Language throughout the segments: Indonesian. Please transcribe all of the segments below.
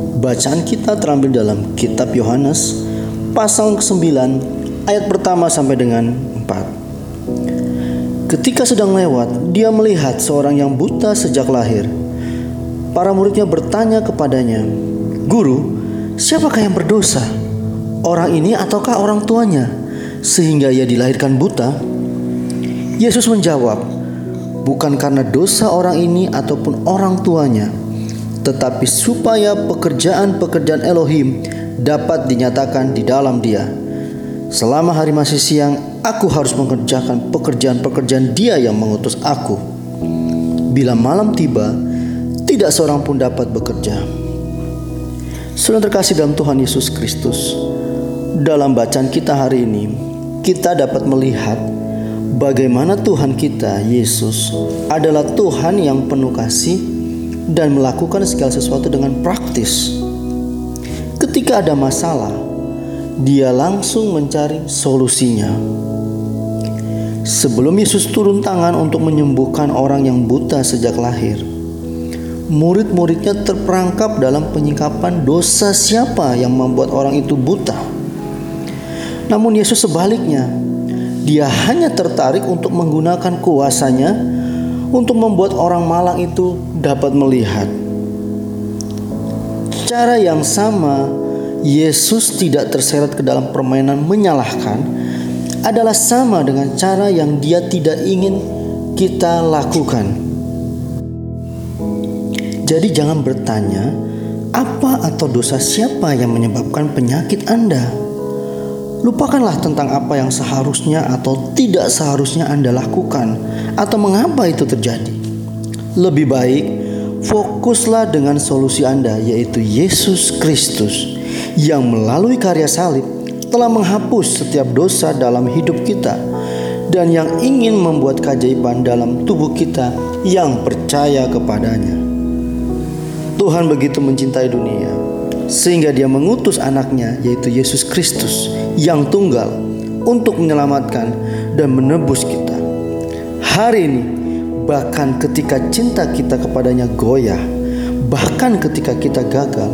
Bacaan kita terambil dalam kitab Yohanes pasal ke-9 ayat pertama sampai dengan 4. Ketika sedang lewat, dia melihat seorang yang buta sejak lahir. Para muridnya bertanya kepadanya, "Guru, siapakah yang berdosa? Orang ini ataukah orang tuanya sehingga ia dilahirkan buta?" Yesus menjawab, "Bukan karena dosa orang ini ataupun orang tuanya, tetapi supaya pekerjaan-pekerjaan Elohim dapat dinyatakan di dalam dia. Selama hari masih siang, aku harus mengerjakan pekerjaan-pekerjaan dia yang mengutus aku. Bila malam tiba, tidak seorang pun dapat bekerja. Sudah terkasih dalam Tuhan Yesus Kristus, dalam bacaan kita hari ini, kita dapat melihat bagaimana Tuhan kita, Yesus, adalah Tuhan yang penuh kasih dan melakukan segala sesuatu dengan praktis. Ketika ada masalah, dia langsung mencari solusinya. Sebelum Yesus turun tangan untuk menyembuhkan orang yang buta sejak lahir, murid-muridnya terperangkap dalam penyikapan dosa siapa yang membuat orang itu buta. Namun Yesus sebaliknya, dia hanya tertarik untuk menggunakan kuasanya untuk membuat orang malang itu dapat melihat. Cara yang sama, Yesus tidak terseret ke dalam permainan menyalahkan adalah sama dengan cara yang Dia tidak ingin kita lakukan. Jadi, jangan bertanya, "Apa atau dosa siapa yang menyebabkan penyakit Anda?" Lupakanlah tentang apa yang seharusnya atau tidak seharusnya Anda lakukan, atau mengapa itu terjadi. Lebih baik fokuslah dengan solusi Anda, yaitu Yesus Kristus, yang melalui karya salib telah menghapus setiap dosa dalam hidup kita, dan yang ingin membuat keajaiban dalam tubuh kita yang percaya kepadanya. Tuhan begitu mencintai dunia sehingga dia mengutus anaknya yaitu Yesus Kristus yang tunggal untuk menyelamatkan dan menebus kita. Hari ini bahkan ketika cinta kita kepadanya goyah, bahkan ketika kita gagal,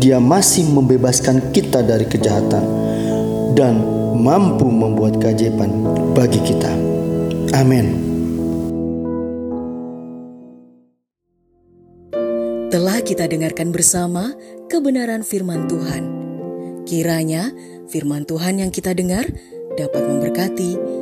dia masih membebaskan kita dari kejahatan dan mampu membuat keajaiban bagi kita. Amin. Telah kita dengarkan bersama kebenaran firman Tuhan. Kiranya firman Tuhan yang kita dengar dapat memberkati,